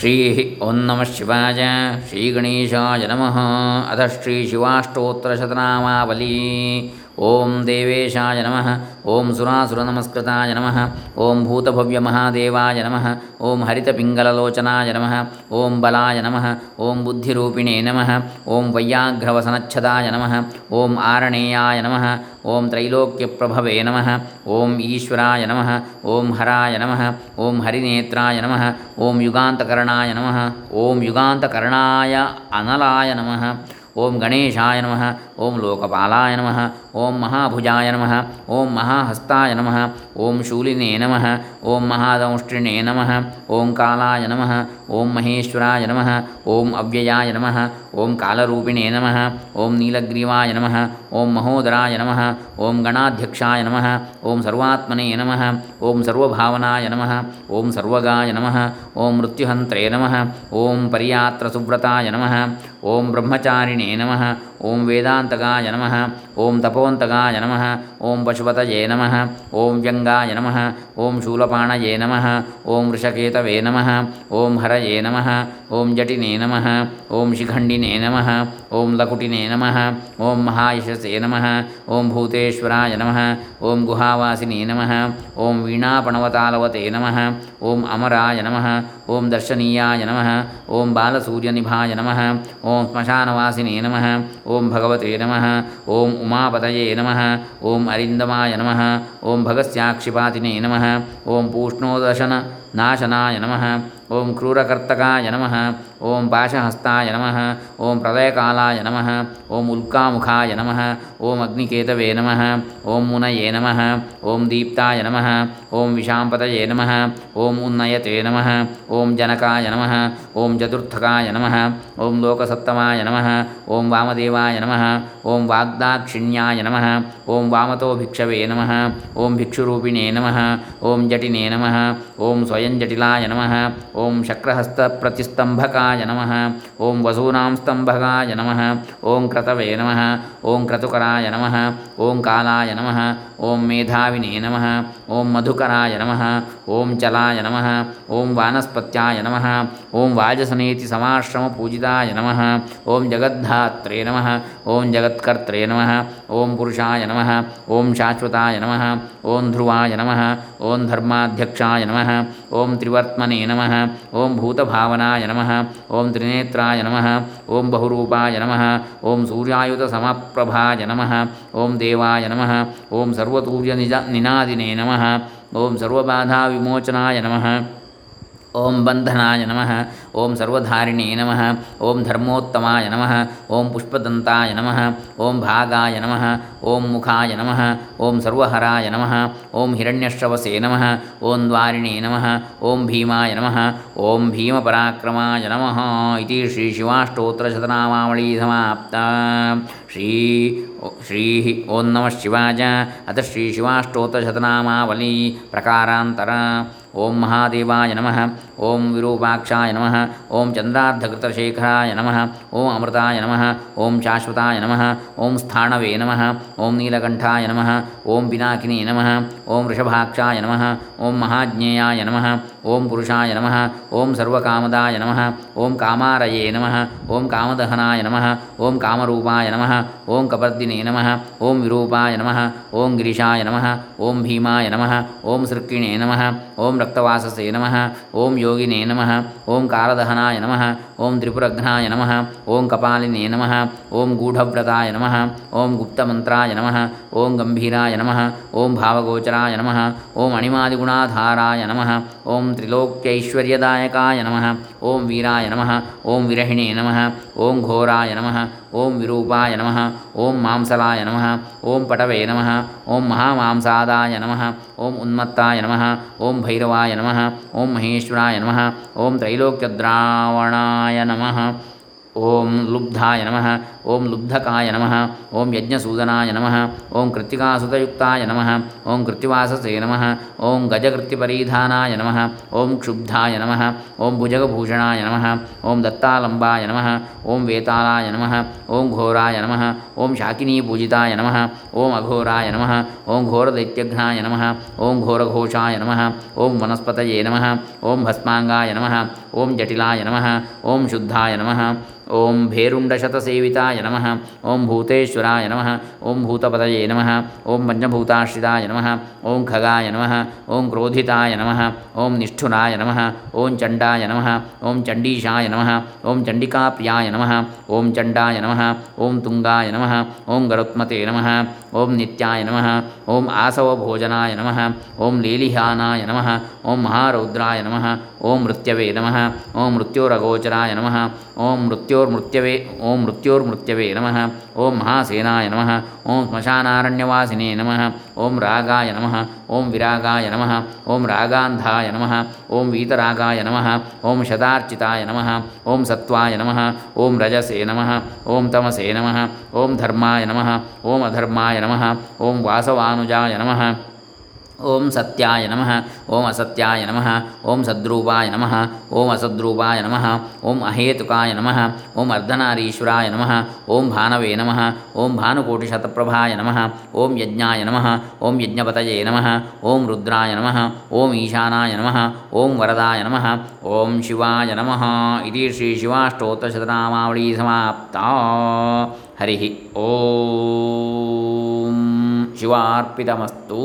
श्रीः ॐ नमः शिवाय श्रीगणेशाय नमः। अथ श्रीशिवाष्टोत्तरशतनामावली ಓಂ ದೇವೇಶಾಯ ನಮಃ ಓಂ ಸುರಾಸುರನಮಸ್ಕೃತಾಯ ನಮಃ ಓಂ ಭೂತಭವ್ಯಮಹಾದೇವಾಯ ನಮಃ ಓಂ ಹರಿತಪಿಂಗಲಲೋಚನಾಯ ನಮಃ ಓಂ ಬಲಾಯ ನಮಃ ಓಂ ಬುದ್ಧಿರೂಪಿಣೇ ನಮಃ ಓಂ ವೈಯಾಘ್ರವಸನಚ್ಛದಾಯ ನಮಃ ಓಂ ಆರಣೇಯಾಯ ನಮಃ ಓಂ ತ್ರೈಲೋಕ್ಯಪ್ರಭವೇ ನಮಃ ಓಂ ಈಶ್ವರಾಯ ನಮಃ ಓಂ ಹರಾಯ ನಮಃ ಓಂ ಹರಿನೇತ್ರಾಯ ನಮಃ ಓಂ ಯುಗಾಂತಕರ್ಣಾಯ ನಮಃ ಓಂ ಯುಗಾಂತಕರ್ಣಾಯ ಅನಲಾಯ ನಮಃ ಓಂ ಗಣೇಶಾಯ ನಮಃ ಓಂ ಲೋಕಪಾಲಾಯ ನಮಃ ಓಂ ಮಹಾಭುಜಾಯ ನಮಃ ಓಂ ಮಹಾಹಸ್ತಾಯ ನಮಃ ಓಂ ಶೂಲಿನೇ ನಮಃ ಓಂ ಮಹಾದಂಷ್ಟಿಣೇ ನಮಃ ಓಂ ಕಾಲಾಯ ನಮಃ ಓಂ ಮಹೇಶ್ವರಾಯ ನಮಃ ಓಂ ಅವ್ಯಯಾಯ ನಮಃ ಓಂ ಕಾಲರೂಪಿಣೇ ನಮಃ ಓಂ ನೀಲಗ್ರೀವಾಯ ನಮಃ ಓಂ ಮಹೋದರಾಯ ನಮಃ ಓಂ ಗಣಾಧ್ಯಕ್ಷಾಯ ನಮಃ ಓಂ ಸರ್ವಾತ್ಮನೇ ನಮಃ ಓಂ ಸರ್ವಭಾವನಾಯ ನಮಃ ಓಂ ಸರ್ವಗಾಯ ನಮಃ ಓಂ ಮೃತ್ಯುಹಂತ್ರೇ ನಮಃ ಓಂ ಪರಿಯಾತ್ರ ಸುವ್ರತಾಯ ನಮಃ ಓಂ ಬ್ರಹ್ಮಚಾರಿಣೇ ನಮಃ ಓಂ ವೇದಾಂತಗಾಯ ನಮಃ ಓಂ ತಪೋಂತಗಾಯ ನಮಃ ಓಂ ಪಶುಪತಯೇ ನಮಃ ಓಂ ವ್ಯಂಗಾಯ ನಮಃ ಓಂ ಶೂಲಪಾಣಯೇ ನಮಃ ಓಂ ವೃಷಕೇತವೇ ನಮಃ ಓಂ ಹರಯೇ ನಮಃ ಓಂ ಜಟಿನೇ ನಮಃ ಓಂ ಶಿಖಂಡಿನೇ ನಮಃ ಓಂ ಲಕುಟಿನೇ ನಮಃ ಓಂ ಮಹಾಯಶಸೇ ನಮಃ ಓಂ ಭೂತೇಶ್ವರಾಯ ನಮಃ ಓಂ ಗುಹಾವಾಸಿನೇ ನಮಃ ಓಂ ವೀಣಾಪಣವತಾಲವತೆ ನಮಃ ಓಂ ಅಮರಾಯ ನಮಃ ಓಂ ದರ್ಶನೀಯಾಯ ನಮಃ ಓಂ ಬಾಲಸೂರ್ಯನಿಭಾಯ ನಮಃ ಓಂ ಸ್ಮಶಾನವಾಸಿನೇ ನಮಃ ಓಂ ಭಗವತೆ ನಮಃ ಓಂ ಉಮಾಪತಯೇ ನಮಃ ಓಂ ಅರಿಂದಮಾಯ ನಮಃ ಓಂ ಭಗಸ್ಯಾಕ್ಷಿಪಾತಿನೇ ನಮಃ ಓಂ ಪೂಷ್ಣೋದಶನ ನಾಶನಾಯ ನಮಃ ಓಂ ಕ್ರೂರಕರ್ತಕಾಯ ನಮಃ ಓಂ ಪಾಶಹಸ್ತಾಯ ನಮಃ ಓಂ ಪ್ರಳಯಕಾಲಾಯ ನಮಃ ಓಂ ಉಲ್ಕಾಮುಖಾಯ ನಮಃ ಓಂ ಅಗ್ನಿಕೇತವೇ ನಮಃ ಓಂ ಮುನಯೇ ನಮಃ ಓಂ ದೀಪ್ತಾಯ ನಮಃ ओम विशापतये नम ओम उन्नयते नम ओम जनकाय नम ओम चतुर्थकाय नम ओम लोकसत्तमाय नम ओम वामदेवाय नमः ओम वाग्दाक्षिण्याय नमः ओम वामतो भिक्षवे नम ओम भिक्षुरूपिणे नम ओम जटिने नम ओम स्वयं जटिलाय नम ओम शक्रहस्तप्रतिस्तम्भकाय नम ओम वसूना स्तम्भकाय नम ओम क्रतवे नम ओम क्रतुकराय नम ओम कालाय नम ಓಂ ಮೇಧಾವಿನೇ ನಮಃ ಓಂ ಮಧುಕರಾಯ ನಮಃ ಓಂ ಚಲಾಯ ನಮಃ ಓಂ ವಾನಸ್ಪತ್ಯಾಯ ನಮಃ ಓಂ ವಾಜಸನೇತಿ ಸಮಾಶ್ರಮ ಪೂಜಿತಾಯ ನಮಃ ಓಂ ಜಗದ್ಧಾತ್ರೇ ನಮಃ ಓಂ ಜಗತ್ಕರ್ತ್ರೇ ನಮಃ ಓಂ ಪುರುಷಾಯ ನಮಃ ಓಂ ಶಾಶ್ವತಾಯ ನಮಃ ಓಂ ಧ್ರುವಾಯ ನಮಃ ಓಂ ಧರ್ಮಾಧ್ಯಕ್ಷಾಯ ನಮಃ ಓಂ ತ್ರಿವರ್ತ್ಮನೇ ನಮಃ ಓಂ ಭೂತಭಾವನಾಯ ನಮಃ ಓಂ ತ್ರಿನೇತ್ರಾಯ ನಮಃ ಓಂ ಬಹುರೂಪಾಯ ನಮಃ ಓಂ ಸೂರ್ಯಾಯುತ ಸಮಪ್ರಭಾಯ ನಮಃ ಓಂ ದೇವಾಯ ನಮಃ ಓಂ ಸರ್ವತೂರ್ಯ ನಿಜ ನಿನಾದಿನೇ ನಮಃ ಓಂ ಸರ್ವಬಾಧಾ ವಿಮೋಚನಾಯ ನಮಃ ಓಂ ಬಂಧನಾಯ ನಮಃ ಓಂ ಸರ್ವಧಾರಿಣೇ ನಮಃ ಓಂ ಧರ್ಮೋತ್ತಮಾಯ ನಮಃ ಓಂ ಪುಷ್ಪದಂತಾಯ ನಮಃ ಓಂ ಭಾಗಾಯ ನಮಃ ಓಂ ಮುಖಾಯ ನಮಃ ಓಂ ಸರ್ವಹರಾಯ ನಮಃ ಓಂ ಹಿರಣ್ಯಶ್ರವಸೇ ನಮಃ ಓಂ ದ್ವಾರಿಣೇ ನಮಃ ಓಂ ಭೀಮಾಯ ನಮಃ ಓಂ ಭೀಮಪರಾಕ್ರಮಾಯ ನಮಃ ಇತಿ ಶ್ರೀ ಶಿವಾಷ್ಟೋತ್ತರಶತನಾಮಾವಳಿ ಸಮಾಪ್ತ ಶ್ರೀ ಶ್ರೀ ಓಂ ನಮಃ ಶಿವಾಜ ಅಥ ಶ್ರೀ ಶಿವಾಷ್ಟೋತ್ತರಶತನಾಮಾವಲಿ ಪ್ರಕಾರಾಂತರ ಓಂ ಮಹಾದೇವಾಯ ನಮಃ ಓಂ ವಿರೂಪಾಕ್ಷಾಯ ನಮಃ ಓಂ ಚಂದ್ರಾರ್ಧಕೃತಶೇಖರಾಯ ನಮಃ ಓಂ ಅಮೃತಾಯ ನಮಃ ಓಂ ಶಾಶ್ವತಾಯ ನಮಃ ಓಂ ಸ್ಥಾಣವೇ ನಮಃ ಓಂ ನೀಲಕಂಠಾಯ ನಮಃ ಓಂ ಪಿನಾಕಿನೇ ನಮಃ ಓಂ ವೃಷಭಾಕ್ಷಾಯ ನಮಃ ಓಂ ಮಹಾಜ್ಞೇಯಾಯ ನಮಃ ಓಂ ಪುರುಷಾಯ ನಮಃ ಓಂ ಸರ್ವಕಾಮದಾಯ ನಮಃ ಓಂ ಕಾಮಾರಯೇ ನಮಃ ಓಂ ಕಾಮದಹನಾಯ ನಮಃ ಓಂ ಕಾಮರೂಪಾಯ ನಮಃ ಓಂ ಕಪರ್ದಿನೇ ನಮಃ ಓಂ ವಿರೂಪಾಯ ನಮಃ ಓಂ ಗಿರಿಶಾಯ ನಮಃ ಓಂ ಭೀಮಾಯ ನಮಃ ಓಂ ಸೃಕ್ಕಿಣೇ ನಮಃ ಓಂ ರಕ್ತವಾಸಸೇ ನಮಃ ಓಂ ಯೋಗಿನೇ ನಮಃ ಓಂ ಕಾಲದಹನಾಯ ನಮಃ ಓಂ ತ್ರಿಪುರಘ್ನಾಯ ನಮಃ ಓಂ ಕಪಾಲಿನೇ ನಮಃ ಓಂ ಗೂಢವ್ರತಾಯ ನಮಃ ಓಂ ಗುಪ್ತಮಂತ್ರಾಯ ನಮಃ ಓಂ ಗಂಭೀರಾಯ ನಮಃ ಓಂ ಭಾವಗೋಚರಾಯ ನಮಃ ಓಂ ಅಣಿಮಾದಿಗುಣಾಧಾರಾಯ ನಮಃ ಓಂ ತ್ರಿಲೋಕ್ಯೈಶ್ವರ್ಯದಾಯಕಾಯ ನಮಃ ಓಂ ವೀರಾಯ ನಮಃ ಓಂ ವಿರಹಿಣೇ ನಮಃ ಓಂ ಘೋರಾಯ ನಮಃ ಓಂ ವಿರೂಪಾಯ ನಮಃ, ಓಂ ಮಾಂಸಲಾಯ ನಮಃ, ಓಂ ಪಟವೇ ನಮಃ, ಓಂ ಮಹಾಮಾಂಸಾದಾಯ ನಮಃ, ಓಂ ಉನ್ಮತ್ತಾಯ ನಮಃ, ಓಂ ಭೈರವಾಯ ನಮಃ, ಓಂ ಮಹೇಶ್ವರಾಯ ನಮಃ, ಓಂ ತ್ರೈಲೋಕ್ಯದ್ರಾವಣಾಯ ನಮಃ. ಓಂ ಲುಬ್ಧಾಯ ನಮಃ ಓಂ ಲುಬ್ಧಕಾಯ ನಮಃ ಓಂ ಯಜ್ಞಸೂದನಾಯ ನಮಃ ಓಂ ಕೃತ್ತಿಕಾಸುತಯುಕ್ತಾಯ ನಮಃ ಓಂ ಕೃತ್ತಿವಾಸಸೇ ನಮಃ ಓಂ ಗಜಕೃತ್ತಿಪರಿಧಾನಾಯ ನಮಃ ಓಂ ಕ್ಷುಬ್ಧಾಯ ನಮಃ ಓಂ ಭುಜಗಭೂಷಣಾಯ ನಮಃ ಓಂ ದತ್ತಾಲಂಬಾಯ ನಮಃ ಓಂ ವೇತಾಳಾಯ ನಮಃ ಓಂ ಘೋರಾಯ ನಮಃ ಓಂ ಶಾಕಿನೀಪೂಜಿತಾಯ ನಮಃ ಓಂ ಅಘೋರಾಯ ನಮಃ ಓಂ ಘೋರದೈತ್ಯಘ್ನಾಯ ನಮಃ ಓಂ ಘೋರಘೋಷಾಯ ನಮಃ ಓಂ ವನಸ್ಪತಯೇ ನಮಃ ಓಂ ಭಸ್ಮಾಂಗಾಯ ನಮಃ ಓಂ ಜಟಿಲಾಯ ನಮಃ ಓಂ ಶುದ್ಧಾಯ ನಮಃ ಓಂ ಭೇರುಂಡಶತಸೇವಿತಾಯ ನಮಃ ಓಂ ಭೂತೇಶ್ವರಾಯ ನಮಃ ಓಂ ಭೂತಪದಯೇ ನಮಃ ಓಂ ಪಂಚಭೂತಾಶ್ರಿತಾಯ ನಮಃ ಓಂ ಖಗಾಯ ನಮಃ ಓಂ ಕ್ರೋಧಿತಾಯ ನಮಃ ಓಂ ನಿಷ್ಠುರಾಯ ನಮಃ ಓಂ ಚಂಡಾಯ ನಮಃ ಓಂ ಚಂಡೀಶಾಯ ನಮಃ ಓಂ ಚಂಡಿಕಾಪ್ರಿಯಾಯ ನಮಃ ಓಂ ಚಂಡಾಯ ನಮಃ ಓಂ ತುಂಗಾಯ ನಮಃ ಓಂ ಗರುತ್ಮತೆ ನಮಃ ಓಂ ನಿತ್ಯಾಯ ನಮಃ ಓಂ ಆಸವ ಭೋಜನಾಯ ನಮಃ, ಓಂ ಲೀಲಿಹಾನಾಯ ನಮಃ, ಓಂ ಮಹಾರೌದ್ರಾಯ ನಮಃ, ಓಂ ಮೃತ್ಯವೆ ನಮಃ, ಓಂ ಮೃತ್ಯೋರಗೋಚರಾಯ ನಮಃ ಓಂ ಮೃತ್ಯೋರ್ಮೃತ್ಯವೆ ಓಂ ಮೃತ್ಯೋರ್ಮೃತ್ಯವೆ ನಮಃ ಓಂ ಮಹಾಸೇನಾಯ ನಮಃ ಓಂ ಸ್ಮಶಾನಾರಣ್ಯವಾಸಿನೇ ನಮಃ ಓಂ ರಾಗಾಯ ನಮಃ ಓಂ ವಿರಾಗಾಯ ನಮಃ ಓಂ ರಾಗಾಂಧಾಯ ನಮಃ ಓಂ ವೀತರಾಗಾಯ ನಮಃ ಓಂ ಶತಾರ್ಚಿತಾಯ ನಮಃ ಓಂ ಸತ್ವಾಯ ನಮಃ ಓಂ ರಜಸೇ ನಮಃ ಓಂ ತಮಸೇ ನಮಃ ಓಂ ಧರ್ಮಾಯ ನಮಃ ಓಂ ಅಧರ್ಮಾಯ ನಮಃ ಓಂ ವಾಸವಾನುಜಾಯ ನಮಃ ಓಂ ಸತ್ಯಾಯ ನಮಃ ಓಂ ಅಸತ್ಯಾಯ ನಮಃ ಓಂ ಸದ್ರೂಪಾಯ ನಮಃ ಓಂ ಅಸದ್ರೂಪಾಯ ನಮಃ ಓಂ ಅಹೇತುಕಾಯ ನಮಃ ಓಂ ಅರ್ಧನಾರೀಶ್ವರಾಯ ನಮಃ ಓಂ ಭಾನವೇ ನಮಃ ಓಂ ಭಾನುಕೋಟಿಶತಪ್ರಭಾಯ ನಮಃ ಓಂ ಯಜ್ಞಾಯ ನಮಃ ಓಂ ಯಜ್ಞಪತಯೇ ನಮಃ ಓಂ ರುದ್ರಾಯ ನಮಃ ಓಂ ಈಶಾನಾಯ ನಮಃ ಓಂ ವರದಾಯ ನಮಃ ಓಂ ಶಿವಾಯ ನಮಃ ಇತಿ ಶ್ರೀ ಶಿವಾಷ್ಟೋತ್ತರಶತನಾಮಾವಳಿ ಸಮಾಪ್ತಾ ಹರಿ ಓಂ ಶಿವಾರ್ಪಿತಮಸ್ತು